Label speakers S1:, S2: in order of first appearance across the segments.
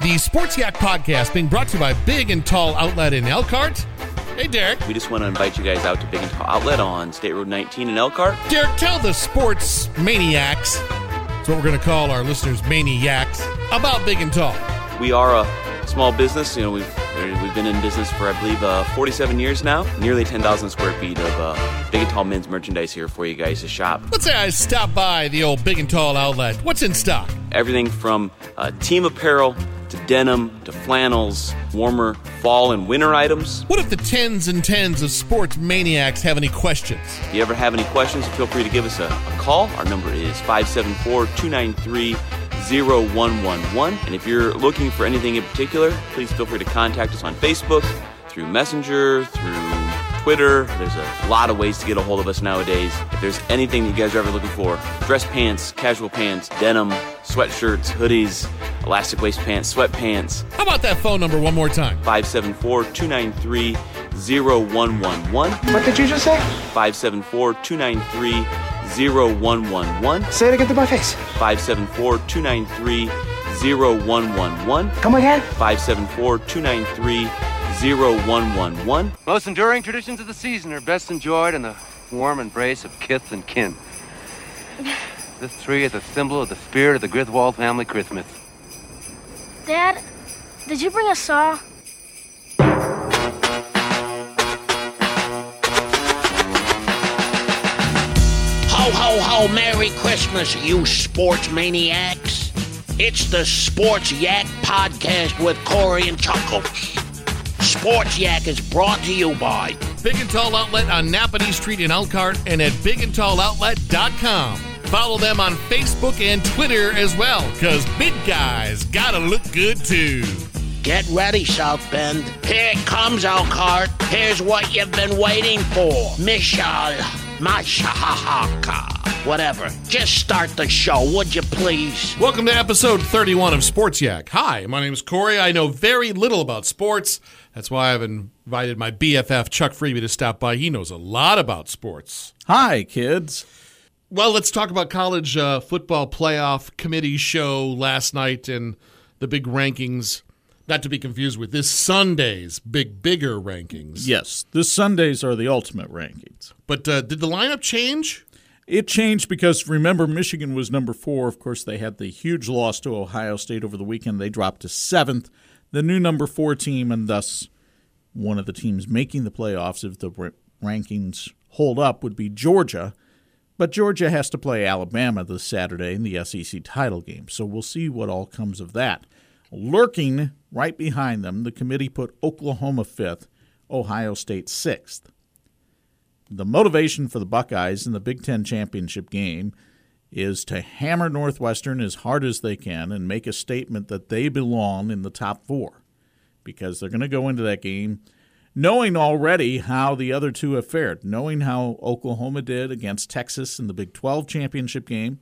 S1: The Sports Yak Podcast being brought to you by Big and Tall Outlet in Elkhart. Hey, Derek.
S2: We just want to invite you guys out to Big and Tall Outlet on State Road 19 in Elkhart.
S1: Derek, tell the sports maniacs, that's what we're going to call our listeners maniacs, about Big and Tall.
S2: We are a small business. You know, we've we've been in business for I believe uh, 47 years now. Nearly 10,000 square feet of uh, Big and Tall men's merchandise here for you guys to shop.
S1: Let's say I stop by the old Big and Tall Outlet. What's in stock?
S2: Everything from uh, team apparel to denim to flannels, warmer fall and winter items.
S1: What if the tens and tens of sports maniacs have any questions?
S2: If you ever have any questions, feel free to give us a, a call. Our number is 574 293 0111. And if you're looking for anything in particular, please feel free to contact us on Facebook, through Messenger, through Twitter. There's a lot of ways to get a hold of us nowadays. If there's anything you guys are ever looking for dress pants, casual pants, denim, sweatshirts, hoodies, elastic waist pants, sweatpants.
S1: How about that phone number one more time?
S2: 574 293 0111.
S3: What did you just say?
S2: 574 293 0111.
S3: Say it again to my face.
S2: 574 293 0111.
S3: Come again?
S2: 574 293 0111.
S4: Most enduring traditions of the season are best enjoyed in the warm embrace of kith and kin. This tree is a symbol of the spirit of the Griswold family Christmas.
S5: Dad, did you bring a saw?
S6: Ho, ho, ho, Merry Christmas, you sports maniacs. It's the Sports Yak Podcast with Corey and Chuckles. Sports Yak is brought to you by
S1: Big and Tall Outlet on Nappanee Street in Elkhart and at bigandtalloutlet.com. Follow them on Facebook and Twitter as well, because big guys gotta look good too.
S6: Get ready, South Bend. Here it comes, Elkhart. Here's what you've been waiting for. Mishal Mashahaka. Whatever. Just start the show, would you please?
S1: Welcome to episode 31 of Sports Yak. Hi, my name is Corey. I know very little about sports. That's why I've invited my BFF Chuck Freeby to stop by. He knows a lot about sports.
S7: Hi, kids.
S1: Well, let's talk about college uh, football playoff committee show last night and the big rankings. Not to be confused with this Sunday's big, bigger rankings.
S7: Yes, this Sundays are the ultimate rankings.
S1: But uh, did the lineup change?
S7: It changed because remember, Michigan was number four. Of course, they had the huge loss to Ohio State over the weekend. They dropped to seventh. The new number four team, and thus one of the teams making the playoffs, if the rankings hold up, would be Georgia. But Georgia has to play Alabama this Saturday in the SEC title game. So we'll see what all comes of that. Lurking right behind them, the committee put Oklahoma fifth, Ohio State sixth. The motivation for the Buckeyes in the Big Ten championship game is to hammer Northwestern as hard as they can and make a statement that they belong in the top four because they're going to go into that game knowing already how the other two have fared, knowing how Oklahoma did against Texas in the Big 12 championship game,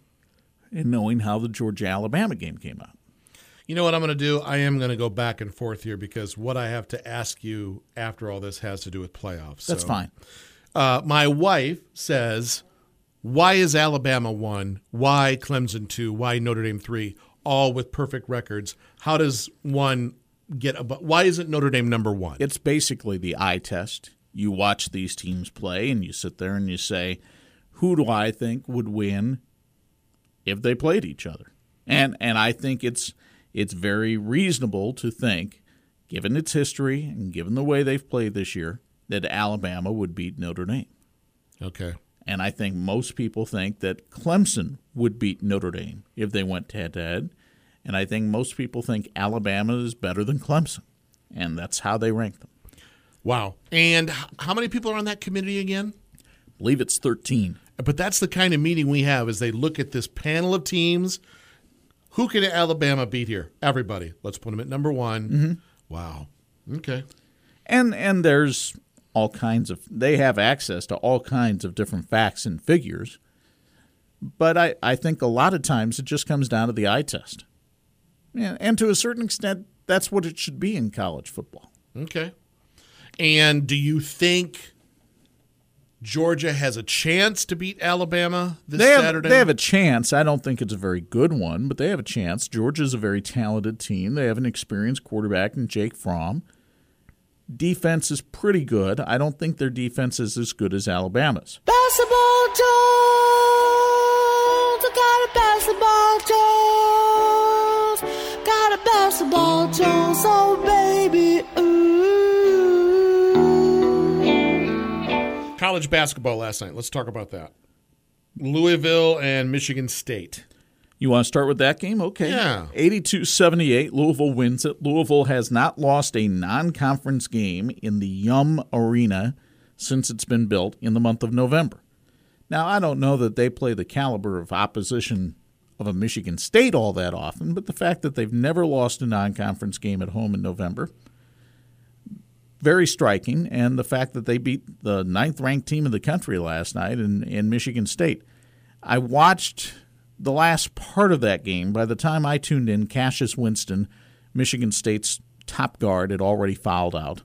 S7: and knowing how the Georgia Alabama game came out.
S1: You know what I'm going to do? I am going to go back and forth here because what I have to ask you after all this has to do with playoffs.
S7: That's
S1: So,
S7: fine.
S1: Uh, my wife says, "Why is Alabama one? Why Clemson two? Why Notre Dame three? All with perfect records. How does one get? Above, why isn't Notre Dame number one?
S7: It's basically the eye test. You watch these teams play and you sit there and you say, who do I think would win if they played each other? And and I think it's it's very reasonable to think, given its history and given the way they've played this year, that Alabama would beat Notre Dame.
S1: Okay.
S7: And I think most people think that Clemson would beat Notre Dame if they went head to head. And I think most people think Alabama is better than Clemson. And that's how they rank them.
S1: Wow. And how many people are on that committee again?
S7: I believe it's 13.
S1: But that's the kind of meeting we have is they look at this panel of teams. Who can Alabama beat here? Everybody. Let's put them at number one. Mm-hmm. Wow. Okay.
S7: And and there's all kinds of they have access to all kinds of different facts and figures. But I, I think a lot of times it just comes down to the eye test. And, and to a certain extent, that's what it should be in college football.
S1: Okay. And do you think Georgia has a chance to beat Alabama this
S7: they have,
S1: Saturday?
S7: They have a chance. I don't think it's a very good one, but they have a chance. Georgia's a very talented team. They have an experienced quarterback in Jake Fromm. Defense is pretty good. I don't think their defense is as good as Alabama's.
S3: Basketball Jones, I got a basketball Jones, got a basketball Jones, oh baby,
S1: College basketball last night. Let's talk about that. Louisville and Michigan State.
S7: You want to start with that game? Okay.
S1: Yeah.
S7: 82 78. Louisville wins it. Louisville has not lost a non conference game in the Yum Arena since it's been built in the month of November. Now, I don't know that they play the caliber of opposition of a Michigan State all that often, but the fact that they've never lost a non conference game at home in November, very striking. And the fact that they beat the ninth ranked team in the country last night in, in Michigan State. I watched the last part of that game. By the time I tuned in, Cassius Winston, Michigan State's top guard, had already fouled out.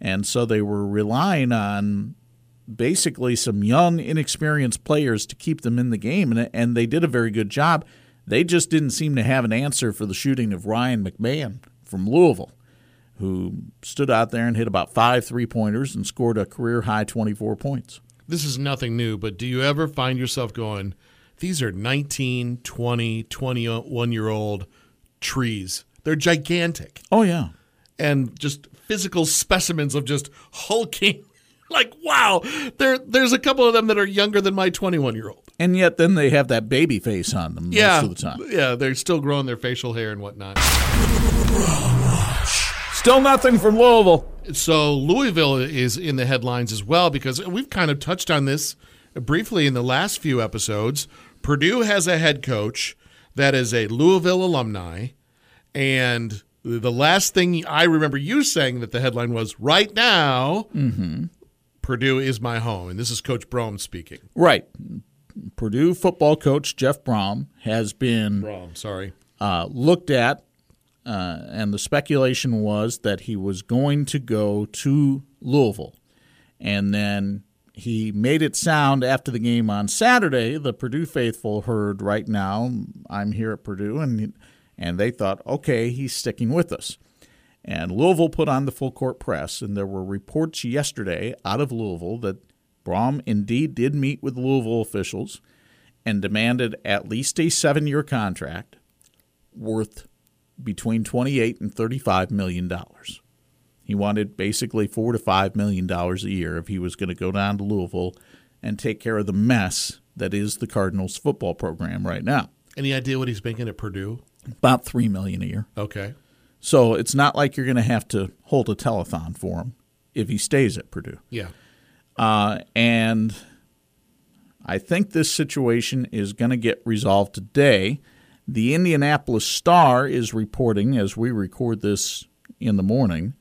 S7: And so they were relying on basically some young, inexperienced players to keep them in the game, and, and they did a very good job. They just didn't seem to have an answer for the shooting of Ryan McMahon from Louisville, who stood out there and hit about five three pointers and scored a career high 24 points.
S1: This is nothing new, but do you ever find yourself going, these are 19, 20, 21 year old trees? They're gigantic
S7: Oh, yeah.
S1: and just physical specimens of just hulking. Like, wow, there, there's a couple of them that are younger than my 21 year old.
S7: And yet then they have that baby face on them
S1: Yeah.
S7: most of the time.
S1: Yeah, they're still growing their facial hair and whatnot.
S7: Still nothing from Louisville.
S1: So Louisville is in the headlines as well because we've kind of touched on this briefly in the last few episodes. Purdue has a head coach that is a Louisville alumni, and the last thing I remember you saying that the headline was right now. Purdue is my home, and this is Coach Brohm speaking.
S7: Right. Purdue football coach Jeff Brohm has been
S1: Brohm, sorry.
S7: uh, looked at, uh, and the speculation was that he was going to go to Louisville. And then he made it sound after the game on Saturday. The Purdue faithful heard right now, I'm here at Purdue, and and they thought, okay, he's sticking with us. And Louisville put on the full court press, and there were reports yesterday out of Louisville that Brohm indeed did meet with Louisville officials and demanded at least a seven year contract worth between 28 and 35 million dollars. He wanted basically 4 to 5 million dollars a year if he was going to go down to Louisville and take care of the mess that is the Cardinals football program right now.
S1: Any idea what he's making at Purdue?
S7: About 3 million a year.
S1: Okay.
S7: So it's not like you're going to have to hold a telethon for him if he stays at Purdue.
S1: Yeah.
S7: Uh, and I think this situation is going to get resolved today. The Indianapolis Star is reporting, as we record this in the morning,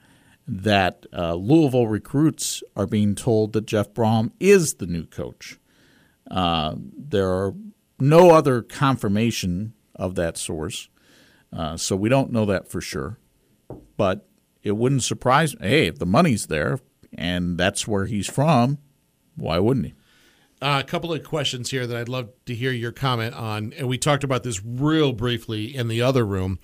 S7: that uh, Louisville recruits are being told that Jeff Brohm is the new coach. Uh, there are no other confirmation of that source, uh, so we don't know that for sure. But it wouldn't surprise me. Hey, if the money's there and that's where he's from, why wouldn't he?
S1: Uh, a couple of questions here that I'd love to hear your comment on. And we talked about this real briefly in the other room.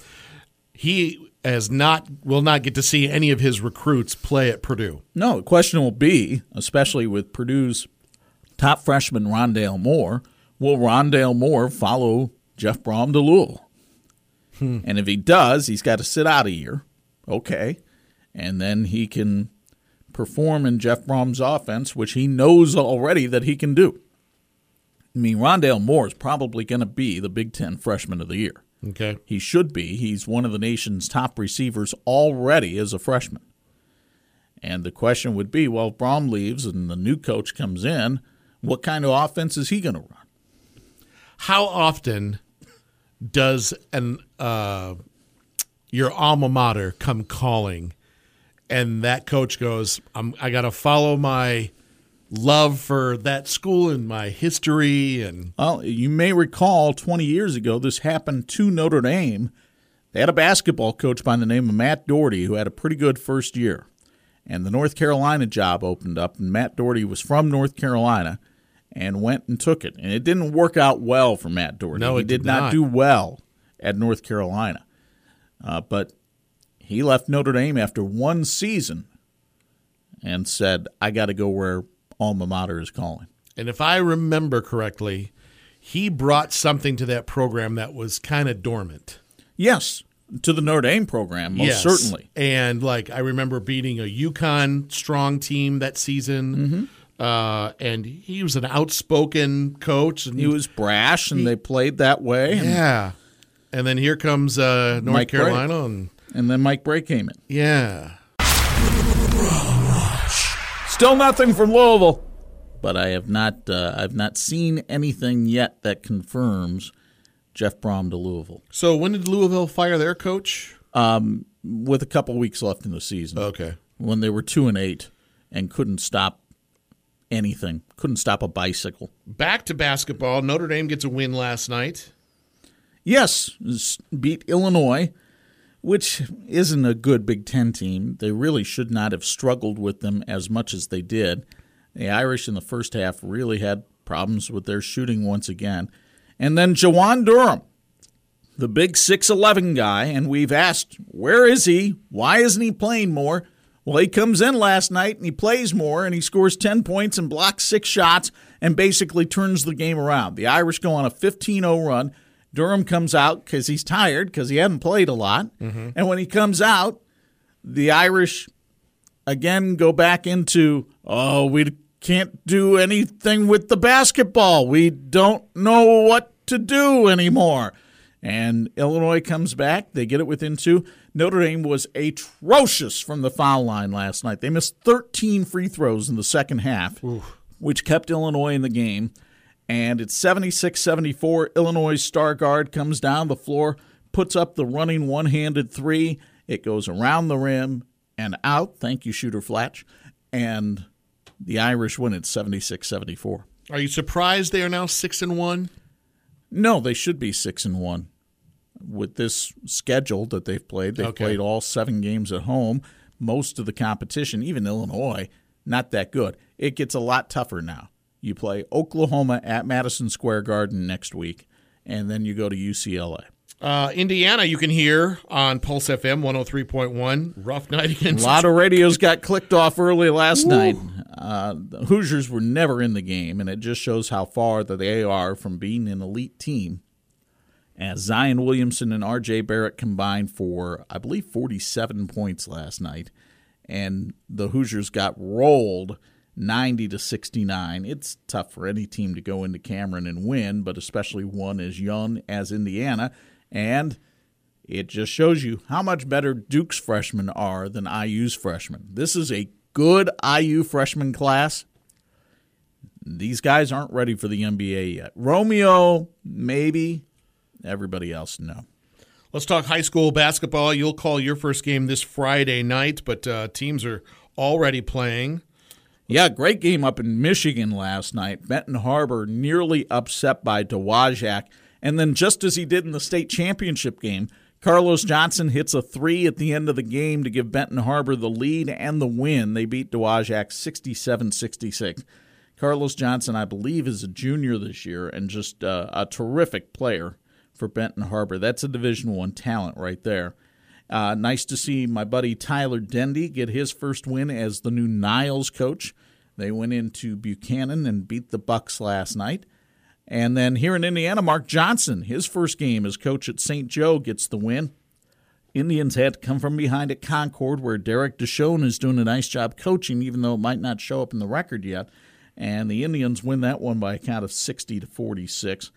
S1: He has not will not get to see any of his recruits play at Purdue.
S7: No, the question will be, especially with Purdue's top freshman Rondale Moore, will Rondale Moore follow Jeff Brohm to Louisville? And if he does, he's got to sit out a year. Okay. And then he can perform in Jeff Brohm's offense, which he knows already that he can do. I mean, Rondale Moore is probably going to be the Big Ten Freshman of the Year.
S1: Okay.
S7: He should be. He's one of the nation's top receivers already as a freshman. And the question would be well, if Brohm leaves and the new coach comes in, what kind of offense is he going to run?
S1: How often does an uh, your alma mater come calling, and that coach goes, I'm, "I got to follow my love for that school and my history and
S7: Well, you may recall 20 years ago, this happened to Notre Dame. They had a basketball coach by the name of Matt Doherty who had a pretty good first year. And the North Carolina job opened up, and Matt Doherty was from North Carolina and went and took it. And it didn't work out well for Matt Doherty.
S1: No,
S7: he
S1: it
S7: did
S1: did
S7: not.
S1: not.
S7: do well at North Carolina. Uh, but he left Notre Dame after one season and said, I got to go where alma mater is calling.
S1: And if I remember correctly, he brought something to that program that was kind of dormant.
S7: Yes, to the Notre Dame program, most
S1: Yes.
S7: certainly.
S1: And like I remember beating a UConn strong team that season.
S7: Mm-hmm.
S1: Uh, and he was an outspoken coach. And
S7: He was brash, and they played that way. And,
S1: yeah. And then here comes uh, North
S7: Mike.
S1: Carolina, and
S7: and then Mike Brey came in.
S1: yeah,
S7: Still nothing from Louisville, but I have not. Uh, I've not seen anything yet that confirms Jeff Brohm to Louisville.
S1: So when did Louisville fire their coach?
S7: Um, with a couple weeks left in the season,
S1: Okay.
S7: when they were two and eight and couldn't stop anything, couldn't stop a bicycle.
S1: Back to basketball. Notre Dame gets a win last night.
S7: Yes, beat Illinois, which isn't a good Big Ten team. They really should not have struggled with them as much as they did. The Irish in the first half really had problems with their shooting once again. And then Juwan Durham, the big 6'11 guy, and we've asked, where is he? Why isn't he playing more? Well, he comes in last night and he plays more and he scores 10 points and blocks six shots and basically turns the game around. The Irish go on a 15 0 run. Durham comes out because he's tired because he hadn't played a lot. Mm-hmm. And when he comes out, the Irish again go back into, oh, we can't do anything with the basketball. We don't know what to do anymore. And Illinois comes back. They get it within two. Notre Dame was atrocious from the foul line last night. They missed 13 free throws in the second half, which kept Illinois in the game. And it's 76 74. Illinois' star guard comes down the floor, puts up the running one handed three. It goes around the rim and out. Thank you, Shooter Flatch. And the Irish win it 76 74.
S1: Are you surprised they are now six and one?
S7: No, they should be six and one with this schedule that they've played. They've
S1: Okay.
S7: played all seven games at home. Most of the competition, even Illinois, not that good. It gets a lot tougher now. You play Oklahoma at Madison Square Garden next week, and then you go to UCLA.
S1: Uh, Indiana, you can hear on Pulse FM 103.1. Rough night against.
S7: A lot of radios got clicked off early last night. Uh, the Hoosiers were never in the game, and it just shows how far that they are from being an elite team. As Zion Williamson and R.J. Barrett combined for, I believe, 47 points last night, and the Hoosiers got rolled 90 to 69. It's tough for any team to go into Cameron and win, but especially one as young as Indiana. And it just shows you how much better Duke's freshmen are than IU's freshmen. This is a good IU freshman class. These guys aren't ready for the NBA yet. Romeo, maybe. Everybody else, no.
S1: Let's talk high school basketball. You'll call your first game this Friday night, but uh, teams are already playing.
S7: Yeah, great game up in Michigan last night. Benton Harbor nearly upset by Dowagiac. And then, just as he did in the state championship game, Carlos Johnson hits a three at the end of the game to give Benton Harbor the lead and the win. They beat Dowagiac 67 66. Carlos Johnson, I believe, is a junior this year and just uh, a terrific player for Benton Harbor. That's a Division One talent right there. Uh, nice to see my buddy Tyler Dendy get his first win as the new Niles coach. They went into Buchanan and beat the Bucks last night. And then here in Indiana, Mark Johnson, his first game as coach at St. Joe, gets the win. Indians had to come from behind at Concord, where Derek Deshawn is doing a nice job coaching, even though it might not show up in the record yet. And the Indians win that one by a count of 60 to 46.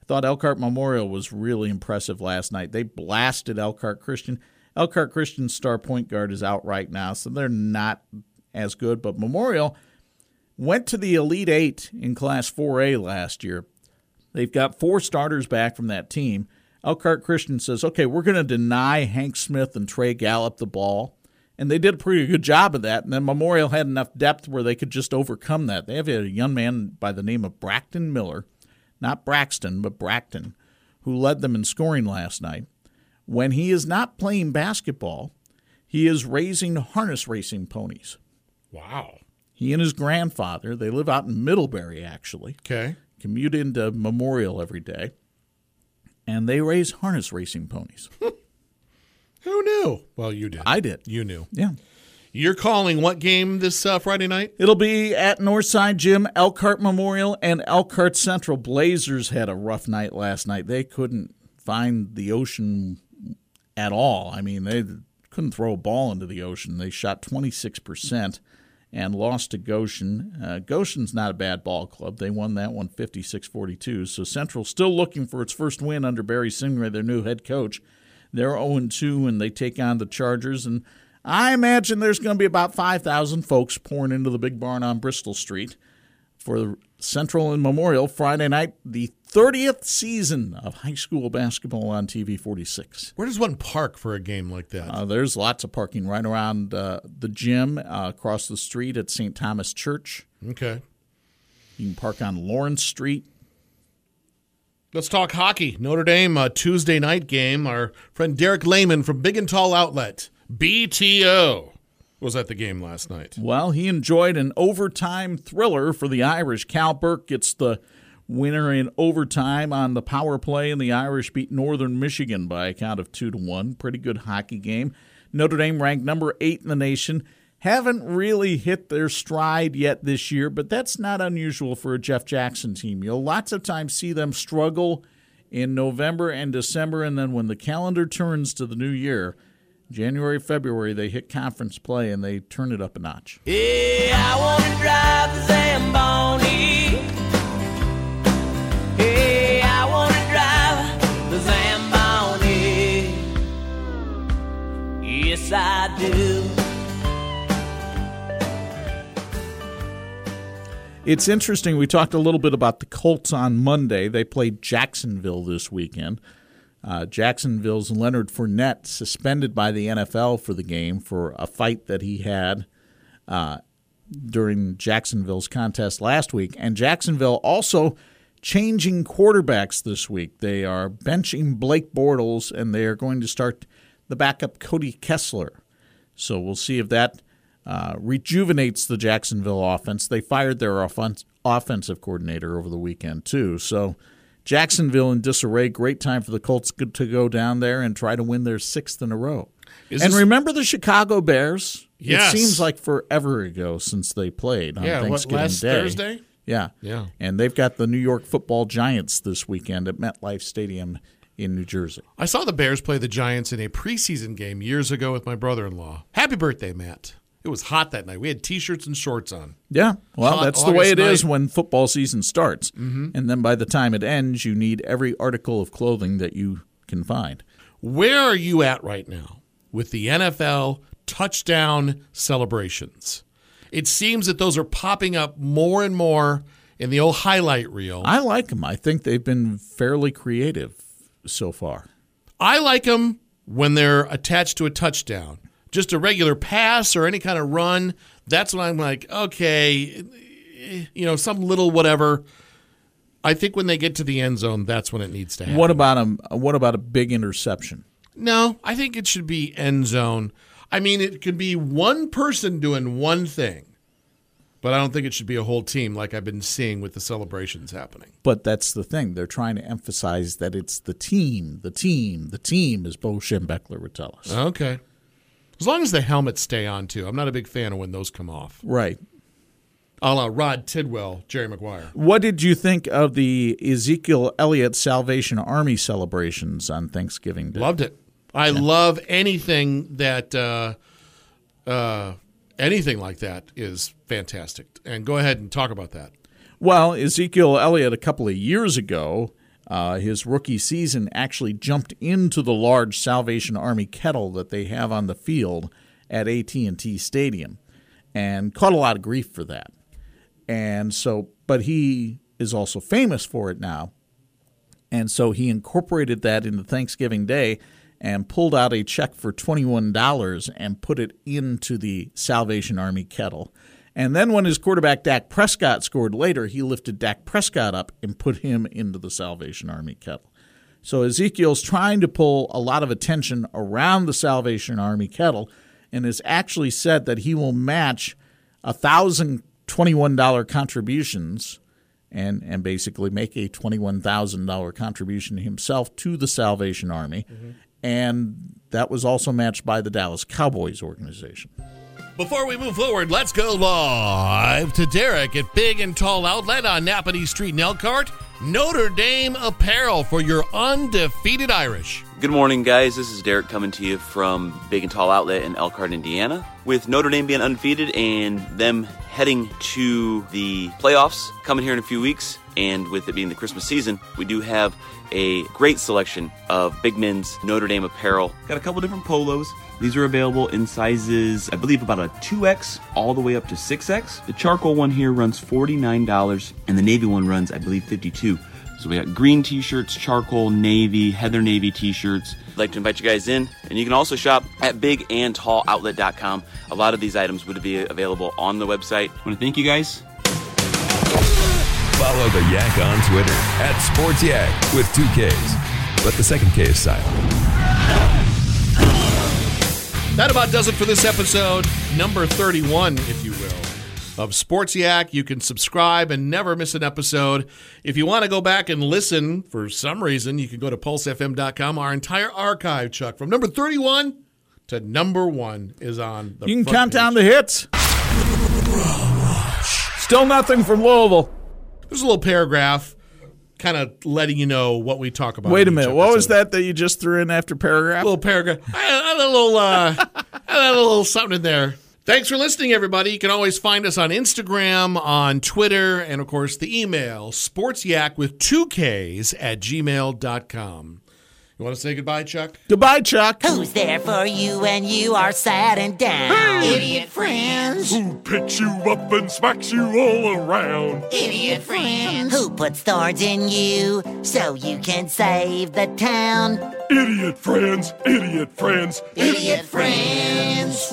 S7: I thought Elkhart Memorial was really impressive last night. They blasted Elkhart Christian. Elkhart Christian star point guard is out right now, so they're not as good. But Memorial went to the Elite Eight in Class 4A last year. They've got four starters back from that team. Elkhart Christian says, okay, we're going to deny Hank Smith and Trey Gallup the ball. And they did a pretty good job of that. And then Memorial had enough depth where they could just overcome that. They have a young man by the name of Brackton Miller, not Braxton, but Brackton, who led them in scoring last night. When he is not playing basketball, he is raising harness racing ponies.
S1: Wow.
S7: He and his grandfather, they live out in Middlebury, actually.
S1: Okay.
S7: Commute into Memorial every day. And they raise harness racing ponies.
S1: Who knew? Well, you did.
S7: I did.
S1: You knew.
S7: Yeah.
S1: You're calling what game this uh, Friday night?
S7: It'll be at Northside Gym, Elkhart Memorial, and Elkhart Central. Blazers had a rough night last night. They couldn't find the ocean at all. I mean, they couldn't throw a ball into the ocean. They shot 26% and lost to Goshen. Uh, Goshen's not a bad ball club. They won that one 56 42. So Central still looking for its first win under Barry Singray, their new head coach. They're 0 2 and they take on the Chargers. And I imagine there's going to be about 5,000 folks pouring into the big barn on Bristol Street for Central and Memorial Friday night, the 30th season of high school basketball on TV 46.
S1: Where does one park for a game like that?
S7: Uh, there's lots of parking right around uh, the gym, uh, across the street at St. Thomas Church.
S1: Okay.
S7: You can park on Lawrence Street.
S1: Let's talk hockey. Notre Dame, a Tuesday night game. Our friend Derek Lehman from Big and Tall Outlet, BTO, was at the game last night.
S7: Well, he enjoyed an overtime thriller for the Irish. Cal Burke gets the winner in overtime on the power play, and the Irish beat Northern Michigan by a count of two to one. Pretty good hockey game. Notre Dame ranked number eight in the nation. Haven't really hit their stride yet this year, but that's not unusual for a Jeff Jackson team. You'll lots of times see them struggle in November and December, and then when the calendar turns to the new year, January, February, they hit conference play and they turn it up a notch.
S3: Yeah, I wanna drive the Zamboni. Yeah, I wanna drive the Zamboni. Yes, I do.
S7: It's interesting. We talked a little bit about the Colts on Monday. They played Jacksonville this weekend. Uh, Jacksonville's Leonard Fournette suspended by the NFL for the game for a fight that he had uh, during Jacksonville's contest last week. And Jacksonville also changing quarterbacks this week. They are benching Blake Bortles and they are going to start the backup Cody Kessler. So we'll see if that uh, rejuvenates the Jacksonville offense. They fired their offensive coordinator over the weekend, too. So Jacksonville in disarray. Great time for the Colts to go down there and try to win their sixth in a row.
S1: Is
S7: and
S1: this-
S7: remember the Chicago Bears?
S1: Yes.
S7: It seems like forever ago since they played on
S1: Yeah, what,
S7: Thanksgiving
S1: last
S7: Day.
S1: Thursday?
S7: Yeah.
S1: Yeah.
S7: And they've got the New York football Giants this weekend at MetLife Stadium in New Jersey.
S1: I saw the Bears play the Giants in a preseason game years ago with my brother in law. Happy birthday, Matt. It was hot that night. We had t shirts and shorts on.
S7: Yeah, well,
S1: Hot
S7: that's the way
S1: August
S7: it is
S1: night.
S7: when football season starts.
S1: Mhm.
S7: And then by the time it ends, you need every article of clothing that you can find.
S1: Where are you at right now with the NFL touchdown celebrations? It seems that those are popping up more and more in the old highlight reel.
S7: I like them. I think they've been fairly creative so far.
S1: I like them when they're attached to a touchdown. Just a regular pass or any kind of run. That's when I'm like, okay, you know, some little whatever. I think when they get to the end zone, that's when it needs to happen.
S7: What about a what about a big interception?
S1: No, I think it should be end zone. I mean, it could be one person doing one thing, but I don't think it should be a whole team like I've been seeing with the celebrations happening.
S7: But that's the thing. They're trying to emphasize that it's the team, the team, the team, as Bo Schembechler would tell us.
S1: Okay. As long as the helmets stay on, too. I'm not a big fan of when those come off.
S7: Right.
S1: a la Rod Tidwell, Jerry Maguire.
S7: What did you think of the Ezekiel Elliott Salvation Army celebrations on Thanksgiving Day?
S1: Loved it. I love anything that uh, uh, anything like that is fantastic. And go ahead and talk about that.
S7: Well, Ezekiel Elliott, a couple of years ago, uh, his rookie season actually jumped into the large Salvation Army kettle that they have on the field at AT&T Stadium, and caught a lot of grief for that. And so, but he is also famous for it now, and so he incorporated that into Thanksgiving Day and pulled out a check for $21 and put it into the Salvation Army kettle. And then when his quarterback Dak Prescott scored later, he lifted Dak Prescott up and put him into the Salvation Army kettle. So Ezekiel's trying to pull a lot of attention around the Salvation Army kettle and has actually said that he will match a thousand twenty-one dollar contributions and and basically make a twenty-one thousand dollar contribution himself to the Salvation Army. Mm-hmm. And that was also matched by the Dallas Cowboys organization.
S1: Before we move forward, let's go live to Derek at Big and Tall Outlet on Nappanee Street in Elkhart. Notre Dame apparel for your undefeated Irish.
S2: Good morning, guys. This is Derek coming to you from Big and Tall Outlet in Elkhart, Indiana. With Notre Dame being undefeated and them heading to the playoffs coming here in a few weeks, and with it being the Christmas season, we do have a great selection of big men's Notre Dame apparel. Got a couple different polos. These are available in sizes, I believe, about a 2X all the way up to 6X. The charcoal one here runs $49, and the navy one runs, I believe, 52 so we got green t-shirts, charcoal, navy, heather navy t-shirts. I'd like to invite you guys in. And you can also shop at bigandtalloutlet.com. A lot of these items would be available on the website. I want to thank you guys.
S8: Follow the Yak on Twitter at Sports Yak with two Ks, but the second K is silent.
S1: That about does it for this episode, number 31, if you will, of Sports Yak. You can subscribe and never miss an episode. If you want to go back and listen for some reason, you can go to pulsefm.com. Our entire archive, Chuck, from number 31 to number one is on the
S7: You can
S1: front
S7: count
S1: page.
S7: down the hits. Still nothing from Louisville.
S1: There's a little paragraph kind of letting you know what we talk about.
S7: Wait a minute. What was that that you just threw in after paragraph?
S1: A little paragraph. I had a little, uh, I had a little something in there. Thanks for listening, everybody. You can always find us on Instagram, on Twitter, and of course the email sportsyak with two Ks at gmail.com. You want to say goodbye, Chuck?
S7: Goodbye, Chuck.
S9: Who's there for you when you are sad and down? Idiot friends.
S10: Who picks you up and smacks you all around?
S9: Idiot friends. Who puts thorns in you so you can save the town?
S10: Idiot friends, idiot friends,
S9: Idiot friends.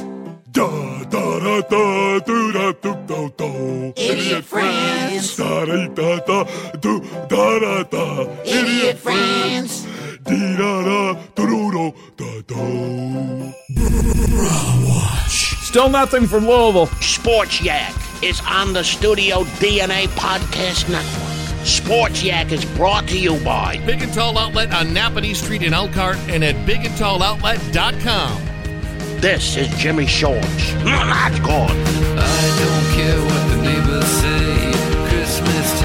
S10: Da da da da do da do do do.
S9: Idiot friends.
S10: Da da da da do da da da.
S9: Idiot friends.
S10: Dee da da do do do da.
S7: Still nothing from Louisville.
S6: Sports Yak is on the Studio DNA Podcast Network. Sports Yak is brought to you by
S1: Big and Tall Outlet on Nappanee Street in Elkhart and at bigandtalloutlet.com.
S6: This is Jimmy Shorts. That's good.
S3: I don't care what the neighbors say. Christmas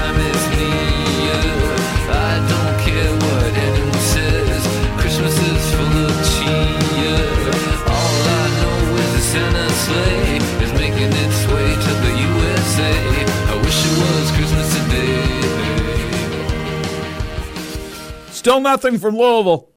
S7: Still nothing from Louisville.